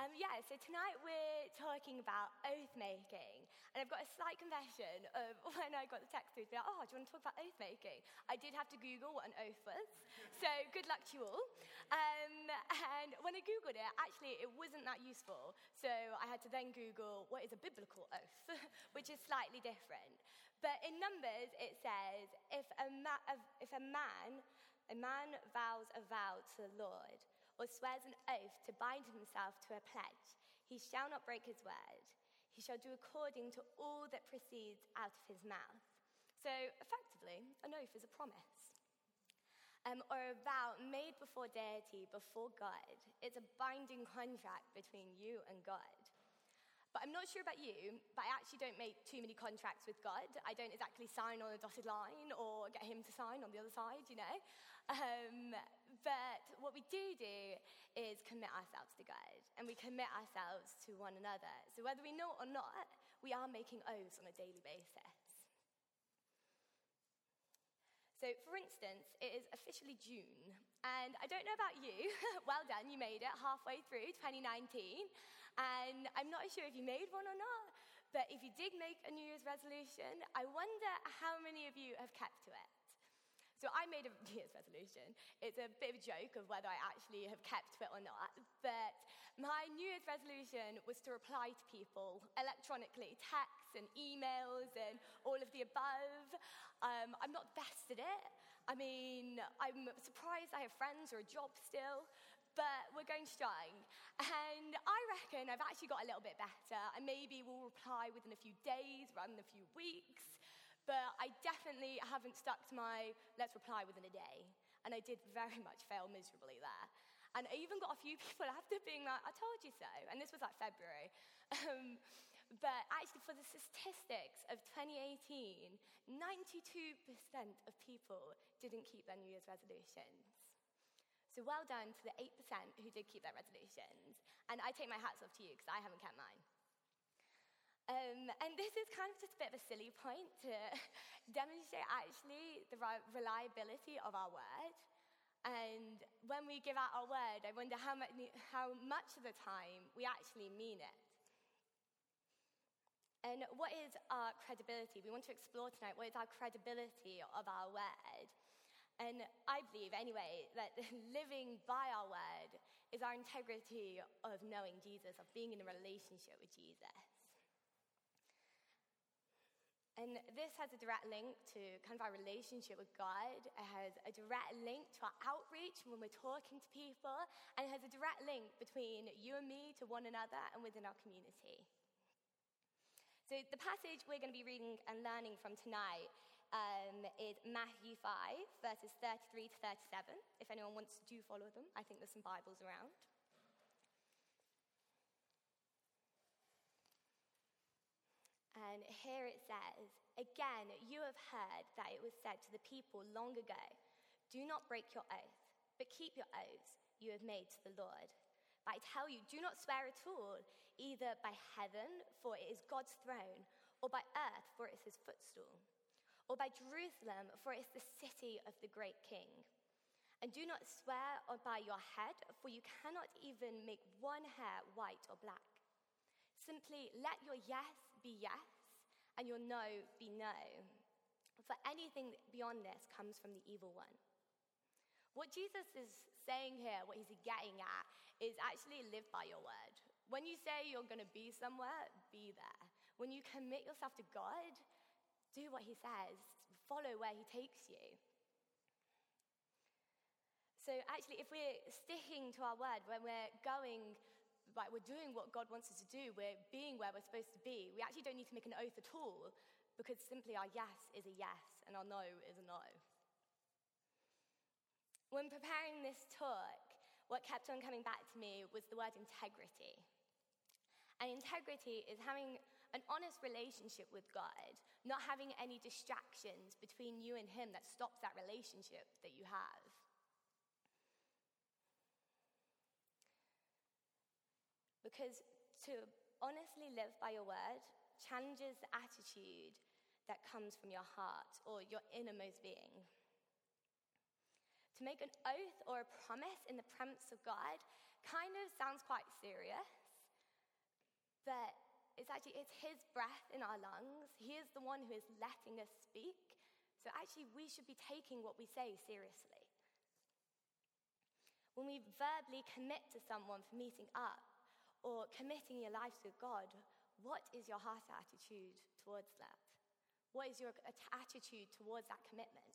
Um, yeah, so tonight we're talking about oath making. And I've got a slight confession of when I got the text through, like, oh, do you want to talk about oath making? I did have to Google what an oath was. So good luck to you all. Um, and when I Googled it, actually, it wasn't that useful. So I had to then Google what is a biblical oath, which is slightly different. But in Numbers, it says, if a, ma- if a man, a man vows a vow to the Lord, or swears an oath to bind himself to a pledge, he shall not break his word. He shall do according to all that proceeds out of his mouth. So, effectively, an oath is a promise. Um, or a vow made before deity, before God. It's a binding contract between you and God. But I'm not sure about you, but I actually don't make too many contracts with God. I don't exactly sign on a dotted line or get him to sign on the other side, you know. Um, but what we do do is commit ourselves to God and we commit ourselves to one another. So whether we know it or not, we are making oaths on a daily basis. So, for instance, it is officially June, and I don't know about you. well done, you made it halfway through 2019. And I'm not sure if you made one or not, but if you did make a New Year's resolution, I wonder how many of you have kept to it. So I made a New Year's resolution. It's a bit of a joke of whether I actually have kept it or not. But my New Year's resolution was to reply to people electronically, texts and emails and all of the above. Um, I'm not best at it. I mean, I'm surprised I have friends or a job still, but we're going strong. And I reckon I've actually got a little bit better. And maybe we'll reply within a few days rather than a few weeks. But I definitely haven't stuck to my let's reply within a day. And I did very much fail miserably there. And I even got a few people after being like, I told you so. And this was like February. Um, but actually, for the statistics of 2018, 92% of people didn't keep their New Year's resolutions. So well done to the 8% who did keep their resolutions. And I take my hats off to you because I haven't kept mine. Um, and this is kind of just a bit of a silly point to demonstrate actually the reliability of our word. And when we give out our word, I wonder how much, how much of the time we actually mean it. And what is our credibility? We want to explore tonight what is our credibility of our word. And I believe, anyway, that living by our word is our integrity of knowing Jesus, of being in a relationship with Jesus. And this has a direct link to kind of our relationship with God. It has a direct link to our outreach when we're talking to people. And it has a direct link between you and me to one another and within our community. So, the passage we're going to be reading and learning from tonight um, is Matthew 5, verses 33 to 37. If anyone wants to do follow them, I think there's some Bibles around. And here it says, Again, you have heard that it was said to the people long ago, Do not break your oath, but keep your oaths you have made to the Lord. But I tell you, do not swear at all, either by heaven, for it is God's throne, or by earth, for it is his footstool, or by Jerusalem, for it is the city of the great king. And do not swear by your head, for you cannot even make one hair white or black. Simply let your yes be yes and your no be no. For anything beyond this comes from the evil one. What Jesus is saying here, what he's getting at, is actually live by your word. When you say you're going to be somewhere, be there. When you commit yourself to God, do what he says, follow where he takes you. So, actually, if we're sticking to our word, when we're going like we're doing what God wants us to do, we're being where we're supposed to be. We actually don't need to make an oath at all because simply our yes is a yes and our no is a no. When preparing this talk, what kept on coming back to me was the word integrity. And integrity is having an honest relationship with God, not having any distractions between you and Him that stops that relationship that you have. Because to honestly live by your word challenges the attitude that comes from your heart or your innermost being. To make an oath or a promise in the presence of God kind of sounds quite serious. but it's actually it's his breath in our lungs. He is the one who is letting us speak. So actually we should be taking what we say seriously. When we verbally commit to someone for meeting up or committing your lives to God, what is your heart attitude towards that? What is your attitude towards that commitment?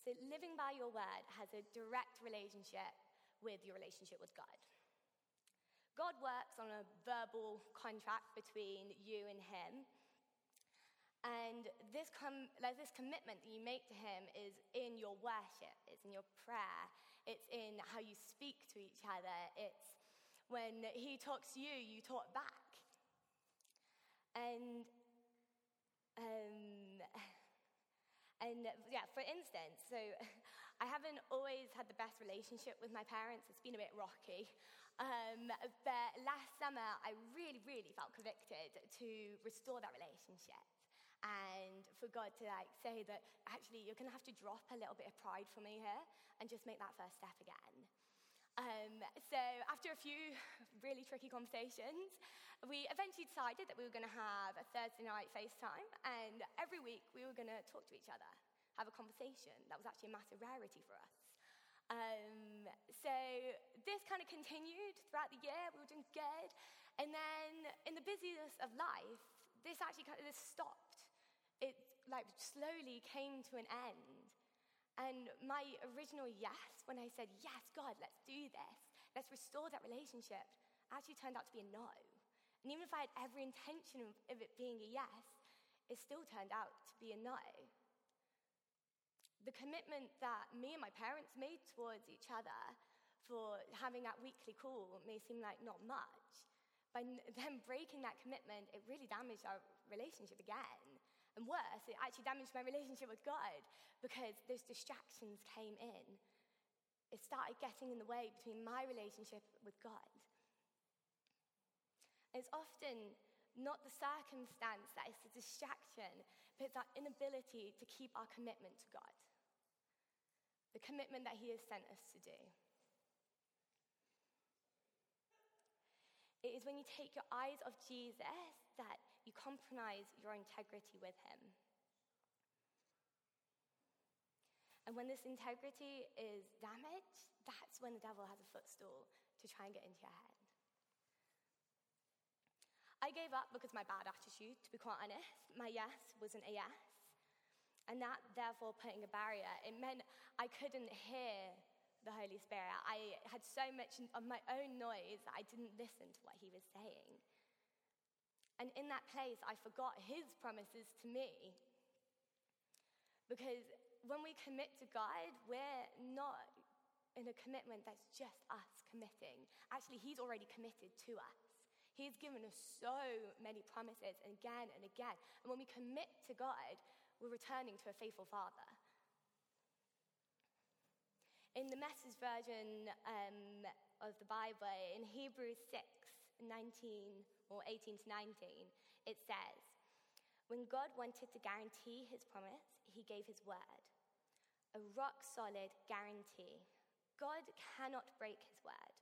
So, living by your word has a direct relationship with your relationship with God. God works on a verbal contract between you and Him. And this, com- like this commitment that you make to Him is in your worship, it's in your prayer, it's in how you speak to each other, it's when He talks to you, you talk back. And, um, and yeah, for instance, so I haven't always had the best relationship with my parents, it's been a bit rocky. Um, but last summer, I really, really felt convicted to restore that relationship and for God to like say that actually you're going to have to drop a little bit of pride for me here and just make that first step again. Um, so after a few really tricky conversations, we eventually decided that we were going to have a Thursday night FaceTime, and every week we were going to talk to each other, have a conversation. That was actually a massive rarity for us. Um, so this kind of continued throughout the year. We were doing good, and then in the busyness of life, this actually kind of this stopped it like slowly came to an end. And my original yes, when I said, Yes, God, let's do this, let's restore that relationship, actually turned out to be a no. And even if I had every intention of, it being a yes, it still turned out to be a no. The commitment that me and my parents made towards each other for having that weekly call may seem like not much. By them breaking that commitment, it really damaged our relationship again. And worse, it actually damaged my relationship with God because those distractions came in. It started getting in the way between my relationship with God. It's often not the circumstance that is the distraction, but it's our inability to keep our commitment to God, the commitment that He has sent us to do. It is when you take your eyes off Jesus that you compromise your integrity with Him. And when this integrity is damaged, that's when the devil has a footstool to try and get into your head. I gave up because my bad attitude, to be quite honest. My yes wasn't a yes. And that, therefore, putting a barrier, it meant I couldn't hear the Holy Spirit. I had so much of my own noise that I didn't listen to what he was saying. And in that place, I forgot his promises to me. Because when we commit to God, we're not in a commitment that's just us committing. Actually, he's already committed to us. He's given us so many promises and again and again. And when we commit to God, we're returning to a faithful Father. In the message version um, of the Bible, in Hebrews 6 19, or 18 to 19, it says, When God wanted to guarantee his promise, he gave his word. A rock solid guarantee. God cannot break his word.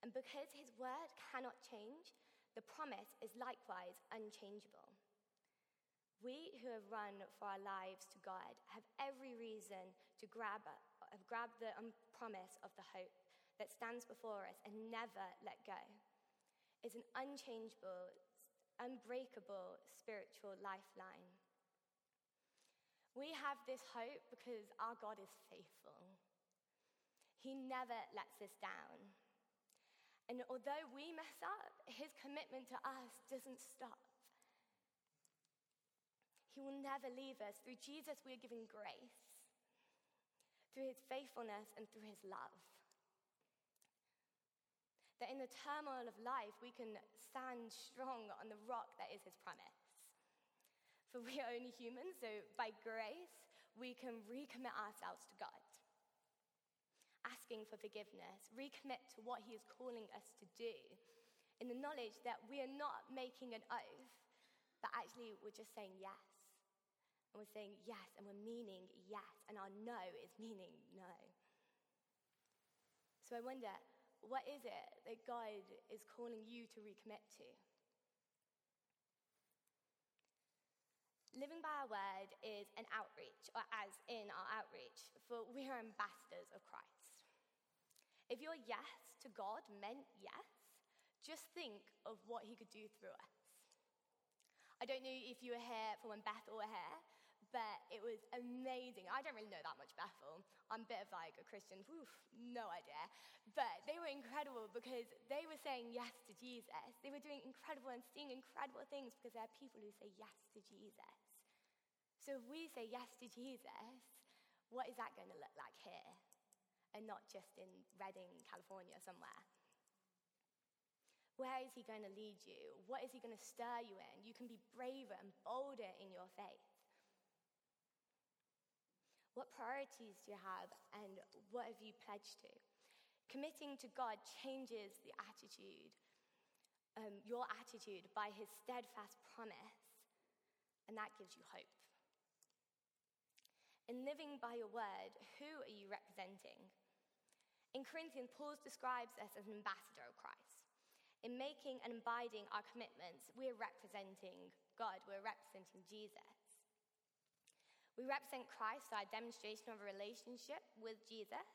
And because his word cannot change, the promise is likewise unchangeable. We who have run for our lives to God have every reason to grab, grab the um, promise of the hope that stands before us and never let go is an unchangeable, unbreakable spiritual lifeline. We have this hope because our God is faithful. He never lets us down. And although we mess up, his commitment to us doesn't stop. He will never leave us. Through Jesus, we are given grace, through his faithfulness, and through his love. That in the turmoil of life, we can stand strong on the rock that is his promise. For we are only humans, so by grace, we can recommit ourselves to God, asking for forgiveness, recommit to what he is calling us to do, in the knowledge that we are not making an oath, but actually we're just saying yes. And we're saying yes, and we're meaning yes, and our no is meaning no. So I wonder, What is it that God is calling you to recommit to? Living by our word is an outreach, or as in our outreach, for we are ambassadors of Christ. If your yes to God meant yes, just think of what he could do through us. I don't know if you were here for when Bethel were here, but it was amazing. I don't really know that much Bethel. I'm a bit of like a Christian, oof, no idea. But they were incredible because they were saying yes to Jesus. They were doing incredible and seeing incredible things because they're people who say yes to Jesus. So if we say yes to Jesus, what is that going to look like here? And not just in Redding, California, somewhere. Where is he going to lead you? What is he going to stir you in? You can be braver and bolder in your faith. What priorities do you have and what have you pledged to? Committing to God changes the attitude, um, your attitude, by his steadfast promise, and that gives you hope. In living by your word, who are you representing? In Corinthians, Paul describes us as an ambassador of Christ. In making and abiding our commitments, we're representing God, we're representing Jesus. We represent Christ, our demonstration of a relationship with Jesus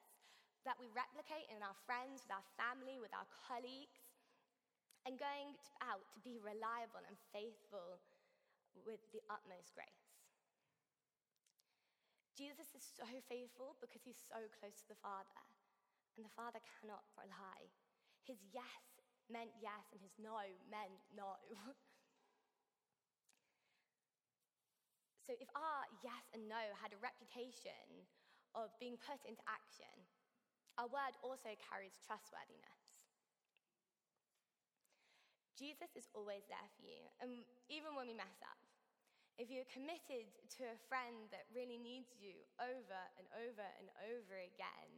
that we replicate in our friends, with our family, with our colleagues, and going out to be reliable and faithful with the utmost grace. Jesus is so faithful because he's so close to the Father, and the Father cannot lie. His yes meant yes, and his no meant no. so if our yes and no had a reputation of being put into action, our word also carries trustworthiness. Jesus is always there for you, and even when we mess up, if you're committed to a friend that really needs you over and over and over again,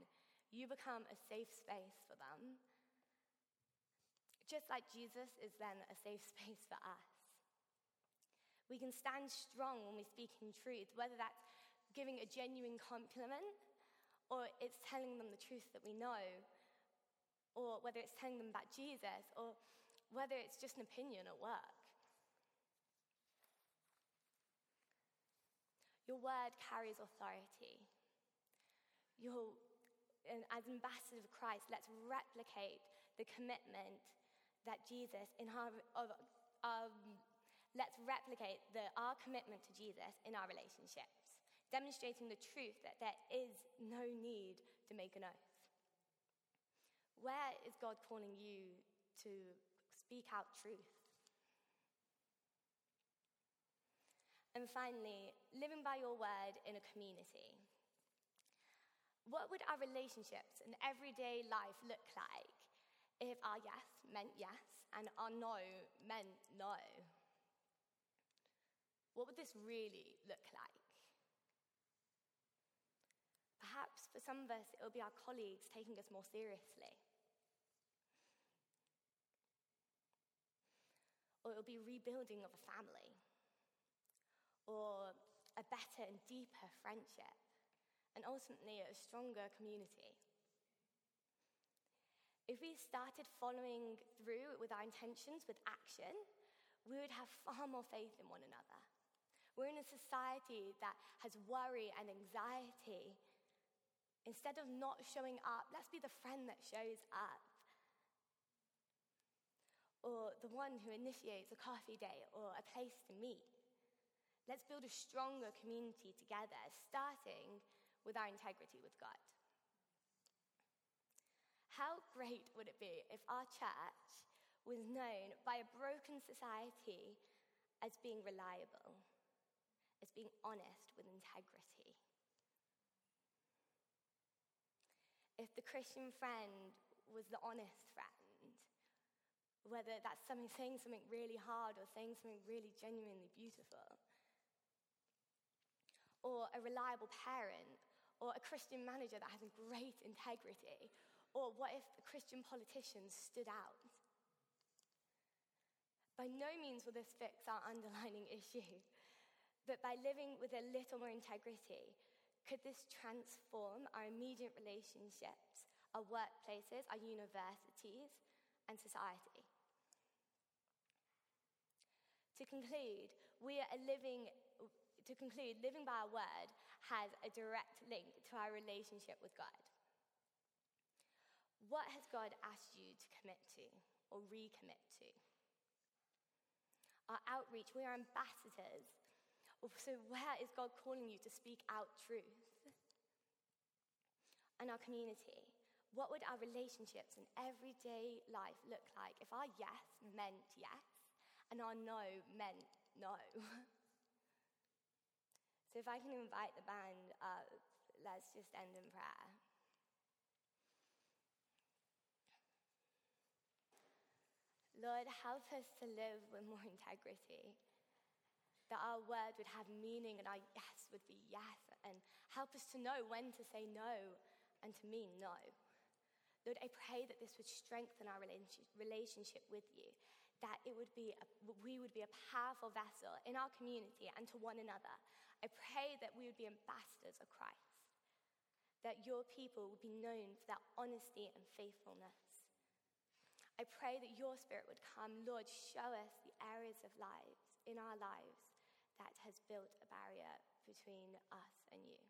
you become a safe space for them. Just like Jesus is then a safe space for us. We can stand strong when we speak in truth, whether that's giving a genuine compliment or it's telling them the truth that we know, or whether it's telling them about Jesus, or whether it's just an opinion at work. Your word carries authority. Your, as ambassadors of Christ, let's replicate the commitment that Jesus, in our, of, um, let's replicate the, our commitment to Jesus in our relationships, demonstrating the truth that there is no need to make an oath. Where is God calling you to speak out truth? And finally, living by your word in a community. What would our relationships and everyday life look like if our yes meant yes and our no meant no? What would this really look like? Perhaps for some of us, it will be our colleagues taking us more seriously. Or it will be rebuilding of a family or a better and deeper friendship, and ultimately a stronger community. If we started following through with our intentions with action, we would have far more faith in one another. We're in a society that has worry and anxiety. Instead of not showing up, let's be the friend that shows up. Or the one who initiates a coffee date or a place to meet. Let's build a stronger community together, starting with our integrity with God. How great would it be if our church was known by a broken society as being reliable, as being honest with integrity? If the Christian friend was the honest friend, whether that's something saying something really hard or saying something really genuinely beautiful, or a reliable parent, or a Christian manager that has a great integrity? Or what if the Christian politicians stood out? By no means will this fix our underlying issue, but by living with a little more integrity, could this transform our immediate relationships, our workplaces, our universities, and society. To conclude, we are living, to conclude, living by our word has a direct link to our relationship with God. What has God asked you to commit to or recommit to? Our outreach, we are ambassadors. So, where is God calling you to speak out truth? And our community, what would our relationships and everyday life look like if our yes meant yes and our no meant no? so, if I can invite the band up, let's just end in prayer. Lord, help us to live with more integrity. That our word would have meaning and our yes would be yes. And help us to know when to say no and to mean no. Lord, I pray that this would strengthen our relationship with you, that it would be a, we would be a powerful vessel in our community and to one another. I pray that we would be ambassadors of Christ, that your people would be known for their honesty and faithfulness. I pray that your spirit would come. Lord, show us the areas of lives in our lives that has built a barrier between us and you.